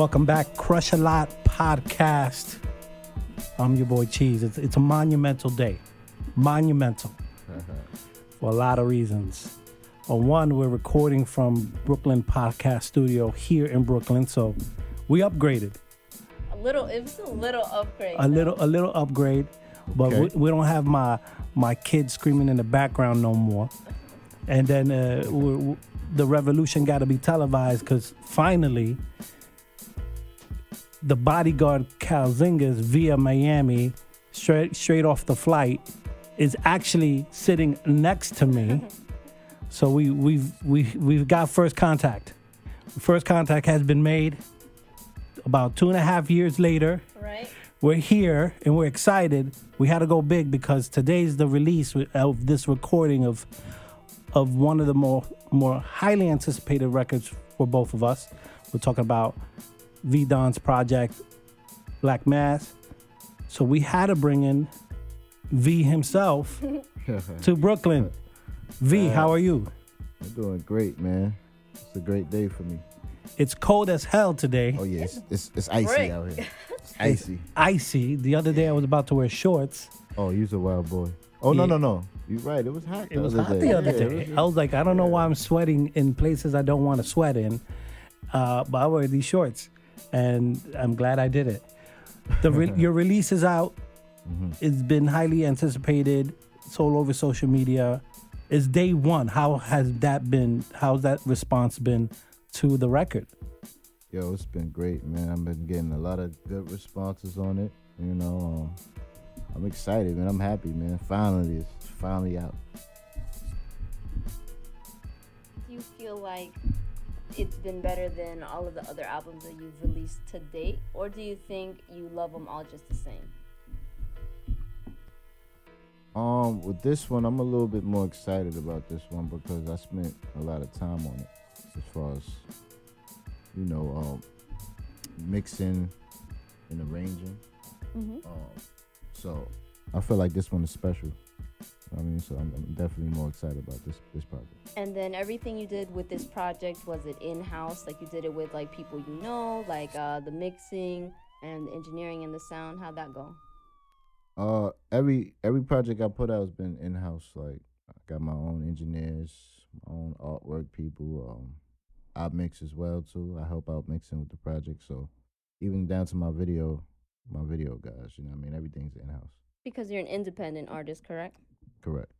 Welcome back, Crush a Lot podcast. I'm your boy Cheese. It's, it's a monumental day, monumental for a lot of reasons. On one, we're recording from Brooklyn Podcast Studio here in Brooklyn, so we upgraded A little, it was a little upgrade. a little, a little upgrade, but Okay. we, we don't have my my kids screaming in the background no more. And then uh, we we- the revolution got to be televised because finally, the bodyguard Calzingas via Miami, straight straight off the flight, is actually sitting next to me. so we we've we we've got first contact. First contact has been made. About two and a half years later, right? we're here and we're excited. We had to go big because today's the release of this recording of of one of the more more highly anticipated records for both of us. We're talking about V Don's project, Black Mass. So we had to bring in V himself to Brooklyn. V, how are you? I'm doing great, man. It's a great day for me. It's cold as hell today. Oh yeah, it's it's, it's icy Right. out here. It's icy. Icy. The other day I was about to wear shorts. Oh, you's a wild boy. Oh no Yeah. no no. You're right. It was hot. It was other hot day. the other Yeah, it day. was- I was like, I don't know why I'm sweating in places I don't want to sweat in, uh, but I wear these shorts, and I'm glad I did it. The re- your release is out. Mm-hmm. It's been highly anticipated. It's all over social media. It's day one. How has that been? How's that response been to the record? Yo, it's been great, man. I've been getting a lot of good responses on it. You know, um, I'm excited, man. I'm happy, man. Finally, it's finally out. Do you feel like it's been better than all of the other albums that you've released to date, or do you think you love them all just the same? Um, with this one, I'm a little bit more excited about this one because I spent a lot of time on it, as far as you know, um, mixing and arranging. Mm-hmm. Um, so I feel like this one is special. I mean, so I'm, I'm definitely more excited about this this project. And then everything you did with this project was it in house? Like you did it with like people you know, like uh, the mixing and the engineering and the sound. How'd that go? Uh, every every project I put out has been in house. Like I got my own engineers, my own artwork people. Um, I mix as well too. I help out mixing with the project. So even down to my video, my video guys. You know, what I mean, everything's in house. Because you're an independent artist, correct? Correct.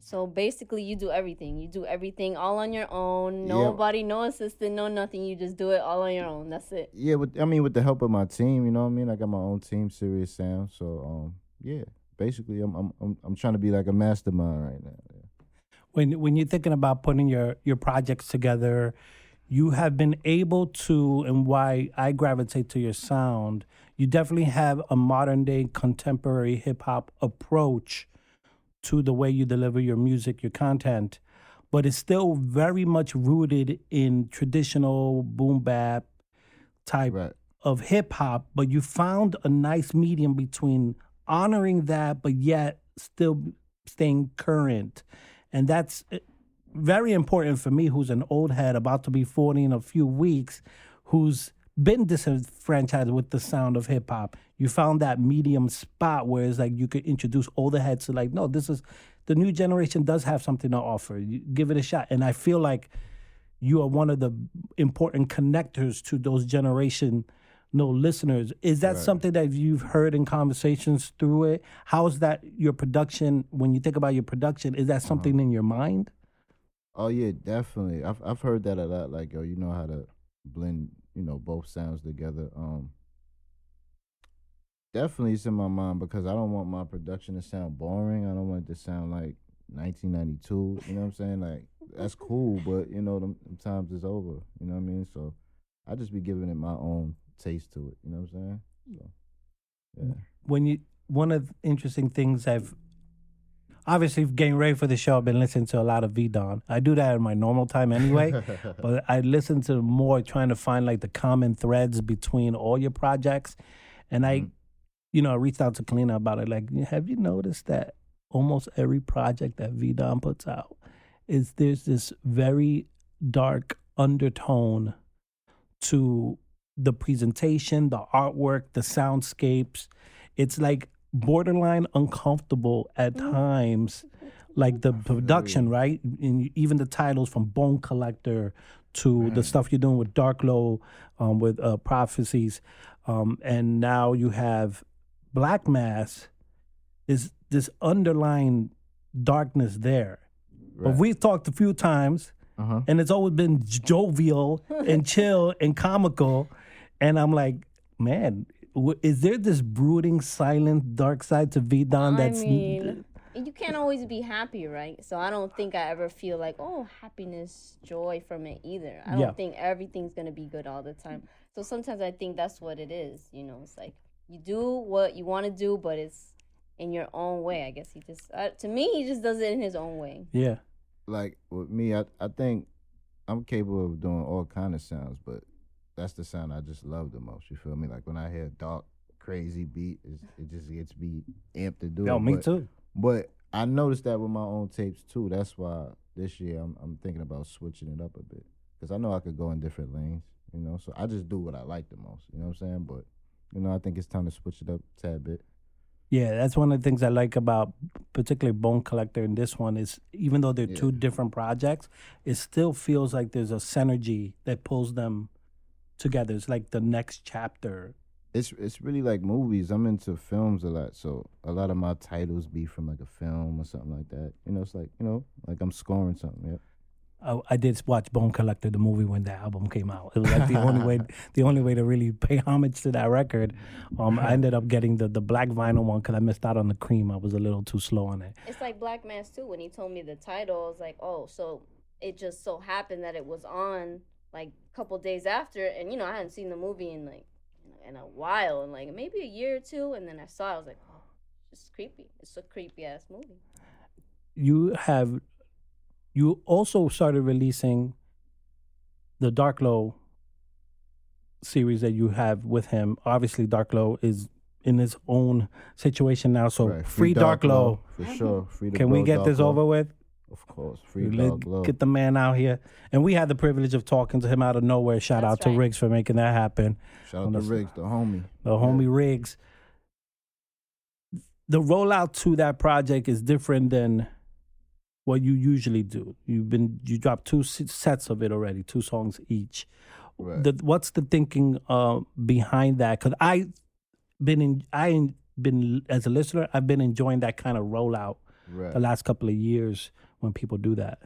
So basically, you do everything. You do everything all on your own. Yeah. Nobody, no assistant, no nothing. You just do it all on your own. That's it. Yeah, with I mean, with the help of my team, you know what I mean. I got my own team, Serious Sound. So um, yeah, basically, I'm I'm I'm, I'm trying to be like a mastermind right now. Yeah. when when you're thinking about putting your your projects together you have been able to and why i gravitate to your sound you definitely have a modern day contemporary hip hop approach to the way you deliver your music your content but it's still very much rooted in traditional boom bap type Right. of hip hop, but you found a nice medium between honoring that, but yet still staying current. And that's uh, very important for me, who's an old head about to be 40 in a few weeks, who's been disenfranchised with the sound of hip hop. You found that medium spot where it's like you could introduce older heads to like, no, this is the new generation does have something to offer. You give it a shot. And I feel like you are one of the important connectors to those generation no listeners is that Right. something that you've heard in conversations through it how is that your production when you think about your production is that something uh-huh. in your mind Oh yeah, definitely. I've I've heard that a lot. Like yo, you know how to blend, you know, both sounds together. Um, definitely it's in my mind because I don't want my production to sound boring. I don't want it to sound like 1992. You know what I'm saying? Like that's cool, but you know, them, them times is over. You know what I mean? So I just be giving it my own taste to it. You know what I'm saying? So, yeah. when you one of the interesting things I've obviously getting ready for the show, I've been listening to a lot of V Don. I do that in my normal time anyway, but I listen to more trying to find like the common threads between all your projects. And I, mm-hmm. you know, I reached out to Kalina about it. Like, have you noticed that almost every project that V Don puts out is there's this very dark undertone to the presentation, the artwork, the soundscapes. It's like borderline uncomfortable at times, like the production, right? And even the titles from Bone Collector to the stuff you're doing with Dark Lo, um, with uh, Prophecies, um, and now you have Black Mass. Is this underlying darkness there? But we've talked a few times, Uh-huh. and it's always been jovial and chill and comical. And I'm like, man, w- is there this brooding, silent, dark side to V Don I that's mean, you can't always be happy, right? So I don't think I ever feel like, oh, happiness, joy from it either. I don't Yeah. think everything's gonna be good all the time. So sometimes I think that's what it is. You know, it's like you do what you want to do, but it's in your own way. I guess he just, uh, to me, he just does it in his own way. yeah, like with me, I I think I'm capable of doing all kind of sounds, but that's the sound I just love the most. You feel me? Like when I hear a dark, crazy beat, it just gets me amped to do yo, it. me but, too. But I noticed that with my own tapes too. That's why this year I'm I'm thinking about switching it up a bit because I know I could go in different lanes. You know, so I just do what I like the most. You know what I'm saying? But you know, I think it's time to switch it up a tad bit. Yeah, that's one of the things I like about particularly Bone Collector and this one is even though they're two different projects, it still feels like there's a synergy that pulls them together. It's like the next chapter. it's it's really like movies. I'm into films a lot, so a lot of my titles be from like a film or something like that. You know, it's like you know, like I'm scoring something. Yeah. I, I did watch Bone Collector, the movie, when the album came out. It was like the only way, the only way to really pay homage to that record. Um, I ended up getting the the black vinyl one because I missed out on the cream. I was a little too slow on it. It's like Black Mass too. When he told me the title, I was like, oh, so it just so happened that it was on like a couple days after, and you know I hadn't seen the movie in like in a while, and like maybe a year or two, and then I saw, it, I was like, oh, it's creepy. It's a creepy ass movie. You have, you also started releasing the Dark Lo series that you have with him. Obviously, Dark Lo is in his own situation now. So Right. free, Dark, Low. for sure. Free the Can we get Dark this Low. over with? Of course, free Let- Dark Lo. Get the man out here. And we had the privilege of talking to him out of nowhere. Shout That's out to right. Riggs for making that happen. Shout out to. Riggs, the homie. The homie Riggs. The rollout to that project is different than what you usually do. You've been you dropped two sets of it already, two songs each. Right. The, what's the thinking uh, behind that? Because I been in I in- been as a listener, I've been enjoying that kind of rollout Right. the last couple of years when people do that.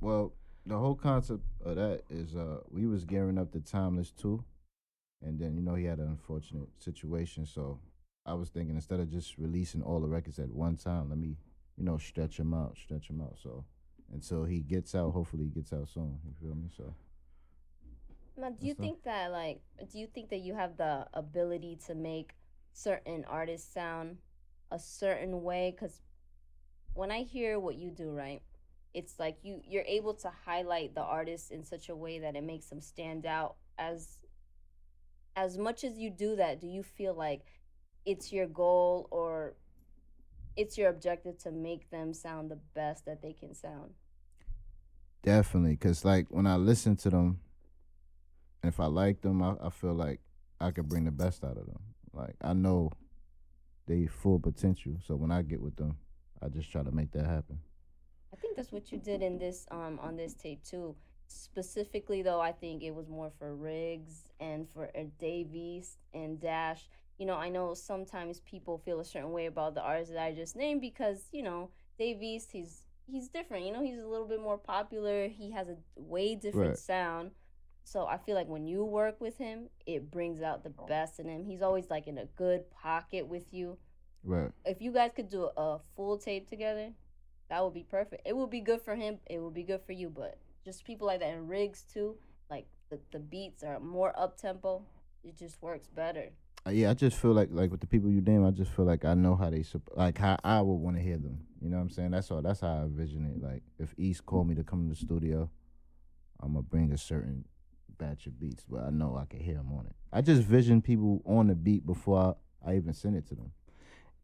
Well, the whole concept of that is uh we was gearing up the Timeless too, and then you know he had an unfortunate situation, so I was thinking instead of just releasing all the records at one time, let me you know stretch him out, stretch him out. So until he gets out, hopefully he gets out soon. You feel me? So Now, do you That's all. think that like, do you think that you have the ability to make certain artists sound a certain way? Because when I hear what you do, right, it's like you you're able to highlight the artist in such a way that it makes them stand out. As as much as you do that, do you feel like it's your goal or it's your objective to make them sound the best that they can sound? definitely, cause like when I listen to them, if I like them, I, I feel like I could bring the best out of them. Like I know they full potential, so when I get with them, I just try to make that happen. I think that's what you did in this um on this tape too. Specifically though, I think it was more for Riggs and for Dave East and Dash. You know, I know sometimes people feel a certain way about the artists that I just named because you know Dave East, he's he's different. You know, he's a little bit more popular. He has a way different Right. sound. So I feel like when you work with him, it brings out the best in him. He's always like in a good pocket with you Right. if you guys could do a full tape together, that would be perfect. It would be good for him. It would be good for you. But just people like that and rigs too. Like the the beats are more up tempo. It just works better. Uh, yeah, I just feel like like with the people you name, I just feel like I know how they like how I would want to hear them. You know what I'm saying? That's all. That's how I envision it. Like if East called me to come to the studio, I'm gonna bring a certain batch of beats, but I know I can hear them on it. I just vision people on the beat before I, I even send it to them.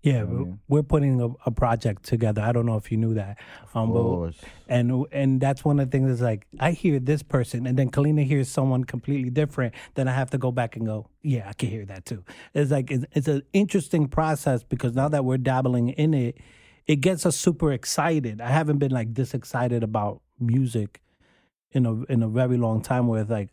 Yeah, I we're, putting a, a project together. I don't know if you knew that. Um, Of but course. and and that's one of the things is like I hear this person and then Kalina hears someone completely different then I have to go back and go yeah I can hear that too it's like it's, it's an interesting process because now that we're dabbling in it it gets us super excited I haven't been like this excited about music in a in a very long time where it's like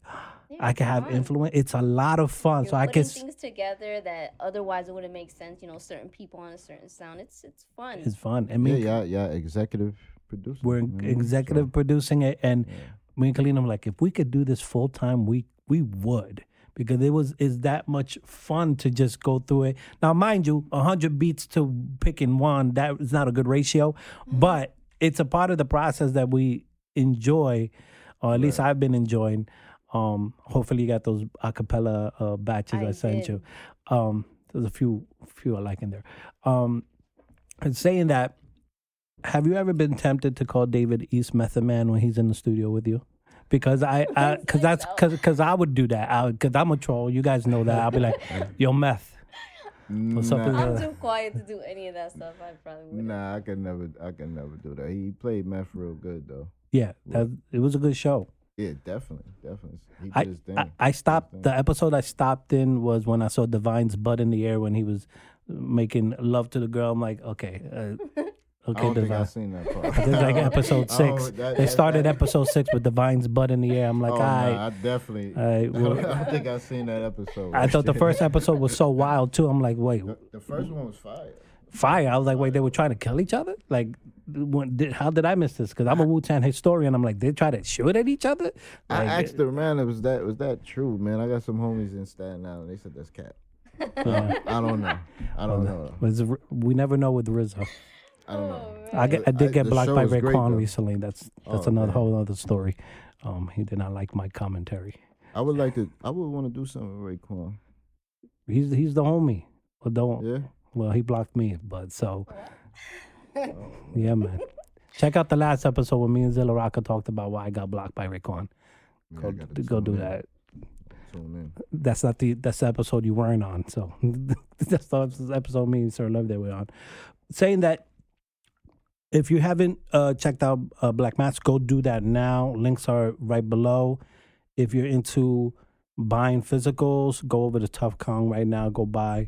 Yeah, I can it's have fun. influence it's a lot of fun You're so I can s- things together that otherwise it wouldn't make sense. You know, certain people on a certain sound. It's it's fun. it's fun and Yeah, me yeah, yeah. Executive producer. we're you know what I mean? executive producing it and yeah. me and Kalina were like, if we could do this full time, we we would because it was is that much fun to just go through it. Now, mind you, hundred beats to picking one that is not a good ratio, mm-hmm. but it's a part of the process that we enjoy, or at least I've been enjoying. Um, hopefully, you got those acapella uh, batches I, I sent did. you. Um, there's a few few I like in there. Um, and saying that, have you ever been tempted to call David East Method Man when he's in the studio with you? Because I, I cause that's cause, cause I would do that. I, cause I'm a troll. You guys know that. I'll be like, yo, meth. What's up Nah, I'm too quiet to do any of that stuff. I probably wouldn't. Nah, I could never, I could never do that. He played meth real good though. Yeah, that, it was a good show. Yeah, definitely, definitely. I. I, I stopped. The episode I stopped in was when I saw Divine's butt in the air when he was making love to the girl. I'm like, okay, uh, I okay, don't think I've seen that part. I it's like episode six. that- they that- started that- episode six with Divine's butt in the air. I'm like, oh, nah, I definitely. I, well- I don't think I've seen that episode. I thought the first episode was so wild too. I'm like, wait, The, the first one was fire. fire. I was like, wait, they were trying to kill each other? Like, how did I miss this? Because I'm a Wu Tang historian. I'm like, they try to shoot at each other? I asked the man, it was that was that true, man? I got some homies in Staten Island. They said that's cat. yeah. I don't know. I don't know. Was- we never know with Rizzo. I don't know. I, get, I did I- get blocked by great, Raekwon recently. That's that's Oh, another man. whole other story. Um, he did not like my commentary. I would like to. I would want to do something with Raekwon. He's he's the homie. Well, don't. Yeah. Well, he blocked me, but so yeah, man. Check out the last episode when me and Zilla Rocca talked about why I got blocked by Raekwon. Yeah, Go do in. that. In. That's not the that's the episode you weren't on. So that's the episode me and Sir Love that we're on. Saying that if you haven't uh, checked out uh, Black Mass, go do that now. Links are right below. If you're into buying physicals, go over to Tuff Kong right now. Go buy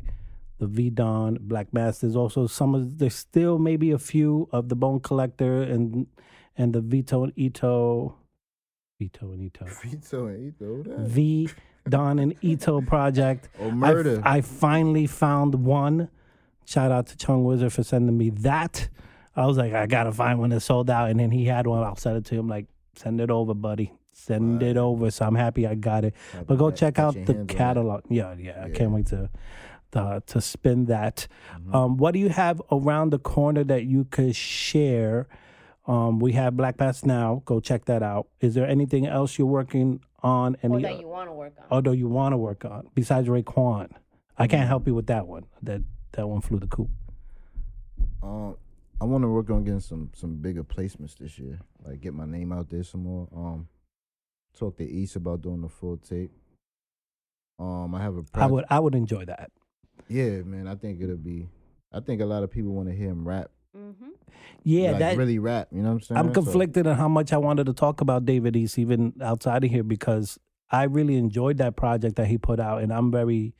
the V Don Black Mass. There's also some of there's still maybe a few of the Bone Collector and and the Vito and Ito, Vito and Ito, Vito and Ito. That. V Don and Ito project. Oh I, murder. I finally found one. Shout out to Chung Wizard for sending me that. I was like, I gotta find one that sold out, and then he had one. I'll send it to him. Like, send it over, buddy. Send it over. So I'm happy I got it. Happy But go check out the hands on it. catalog. Yeah, yeah, I can't wait to to, to spin that. Mhm. Um, what do you have around the corner that you could share? Um, we have Black Pass now. Go check that out. Is there anything else you're working on? Or that you want to work on. although you want to work on besides Raekwon? I Mm-hmm. can't help you with that one. That that one flew the coop. Um, I want to work on getting some some bigger placements this year. Like get my name out there some more. Um, talk to East about doing the full tape. Um, I have a. I project- would I would enjoy that. Yeah, man. I think it'll be. I think a lot of people want to hear him rap. Mm-hmm. Yeah, like that really rap. You know what I'm saying? I'm So- conflicted on how much I wanted to talk about David East even outside of here because I really enjoyed that project that he put out, and I'm very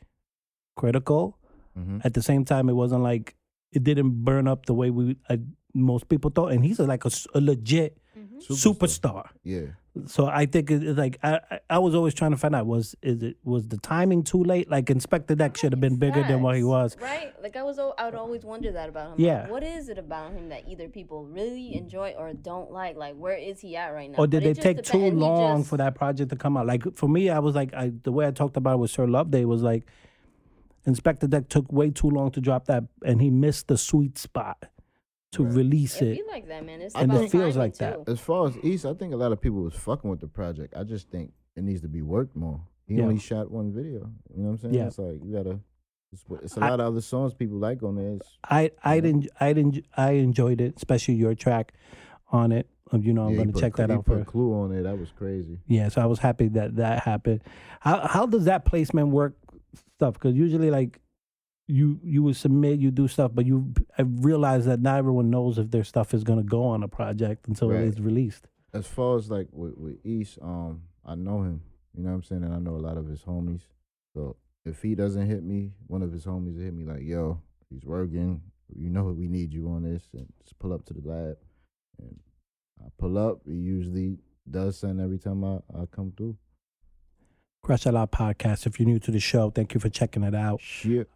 critical. Mhm. At the same time, it wasn't like it didn't burn up the way we uh, most people thought, and he's a, like a, s- a legit Mm-hmm. superstar. Yeah. So I think it- like I, I was always trying to find out was is it was the timing too late? Like Inspectah Deck should have been bigger than what he was. Right? Like I was, I would always wonder that about him. Yeah. Like, what is it about him that either people really enjoy or don't like? Like, where is he at right now? Or did But they take too long just- for that project to come out? Like for me, I was like, I, the way I talked about it with Sir Loveday was like, Inspectah Deck took way too long to drop that, and he missed the sweet spot to Right. release It it. be like that, man. It's I about It feels timing, like that. As far as East, I think a lot of people was fucking with the project. I just think it needs to be worked more. He Yeah. only shot one video. You know what I'm saying? Yeah. It's like you gotta. It's, it's a I- lot of other songs people like on there. It's, I I Yeah. didn't I didn't I enjoyed it, especially your track on it. Um, You know, I'm yeah, going to put check that he out put first. Clue on it. That was crazy. Yeah, so I was happy that that happened. How how does that placement work? Stuff because usually like you you would submit, you do stuff, but you I realize that not everyone knows if their stuff is going to go on a project until Right. it's released. As far as like with, with East, um, I know him. You know what I'm saying? And I know a lot of his homies. So if he doesn't hit me, one of his homies will hit me like, "Yo, he's working. You know we need you on this, and just pull up to the lab." And I pull up. He usually does something every time I, I come through. Crush a Lot podcast. If you're new to the show, thank you for checking it out. Shit.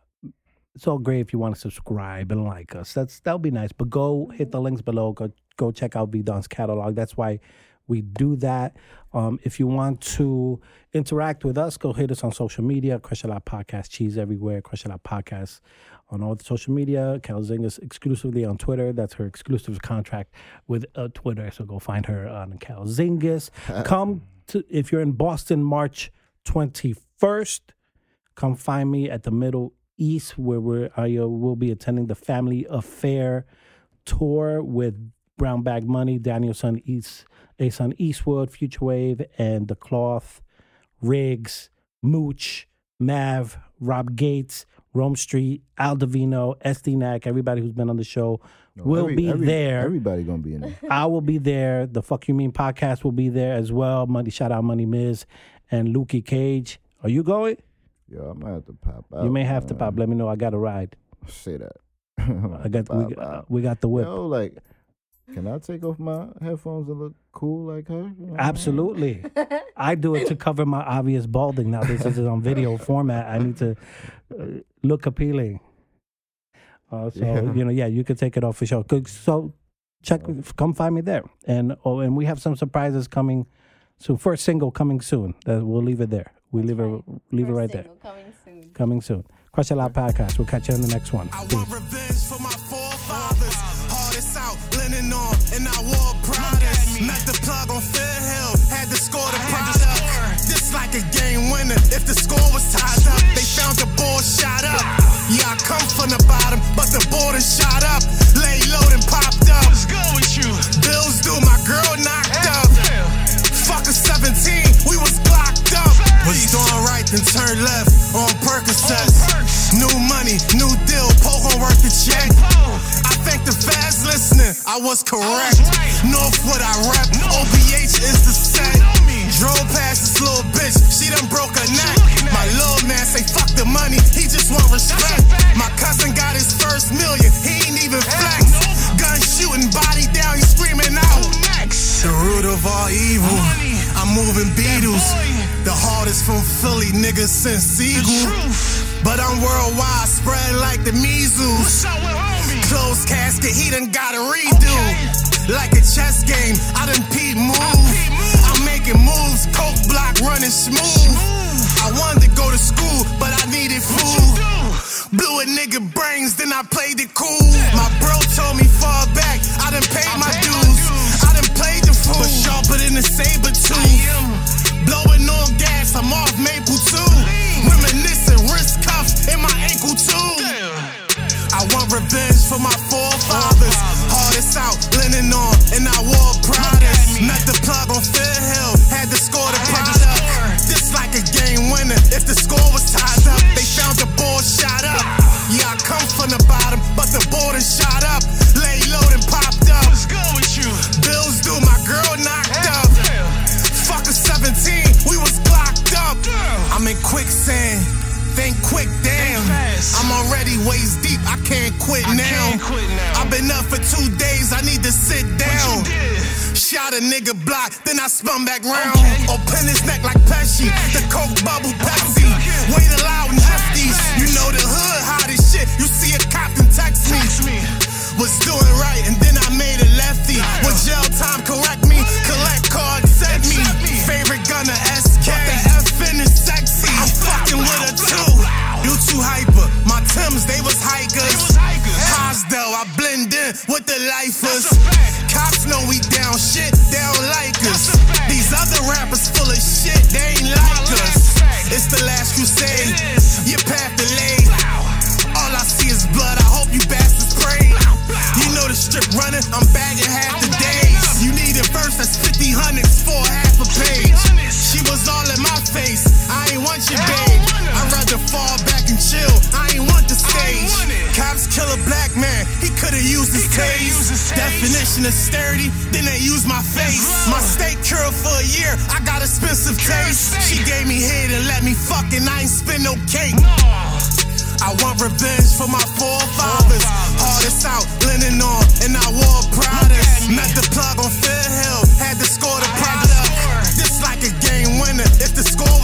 It's all great if you want to subscribe and like us. That's that'll be nice. But go hit the links below. Go go check out V Don's catalog. That's why we do that. Um, if you want to interact with us, go hit us on social media. Crush a Lot Podcast, Cheese everywhere. Crush a Lot Podcast on all the social media. Cal Zingas exclusively on Twitter. That's her exclusive contract with uh, Twitter. So go find her on Cal Zingas. Come to if you're in Boston, March 21st. Come find me at the Middle East, where we're, I uh, will be attending the Family Affair tour with Brown Bag Money, Danielson East, Asun Eastwood, Future Wave, and The Cloth, Riggs, Mooch, Mav, Rob Gates, Rome Street, Al Davino, SD everybody who's been on the show No, will every- be every- there. Everybody gonna be in there. I will be there. The Fuck You Mean podcast will be there as well. Money shout out Money Miz and Lukey Cage. Are you going? Yo, I might have to pop out. you may have to pop. Let me know. I got a ride. Say that. I got we, got we got the whip. Yo, like, can I take off my headphones and look cool like her? You know what I mean? Absolutely. I do it to cover my obvious balding. Now this is on video format. I need to uh, look appealing. Uh, so Yeah. you know, yeah, you could take it off for sure. So check, come find me there, and oh, and we have some surprises coming So First single coming soon. That we'll leave it there. We leave it, leave it First right there. Coming soon. Coming soon. Crush a lot podcast. We'll catch you in the next one. I Peace. want revenge for my forefathers. Hardest out, linen on, root of all evil. I'm moving Beatles. The hardest from Philly, niggas since Seagull. But I'm worldwide, spread like the measles. Closed casket, he done got a redo. Like a chess game, I done peep move. I'm making moves, coke block running smooth. I wanted to go to school, but I needed food. Blew a nigga brains, then I played it cool. My bro told me fall back, I done paid my dues. But sharper than a saber tooth. Blowing on gas, I'm off maple Shot a nigga block, then I spun back round. Open his neck like Pesci, the coke bubble Pepsi. Wait loud and hefties, you know the hood hot as shit. You see a cop and text me. Was doing right, and then I spent with the lifers. Cops know we down shit, they don't like us. These other rappers full of shit, they ain't like us. It's the last crusade, face. Definition of sturdy, then they use my face. My steak curled for a year, I got expensive taste. She gave me head and let me fucking, I ain't spend no cake. I want revenge for my forefathers. Hardest out, leanin' on, and I wore Prada's. Met the plug on Fair Hill, had to score the product. This like a game winner if the score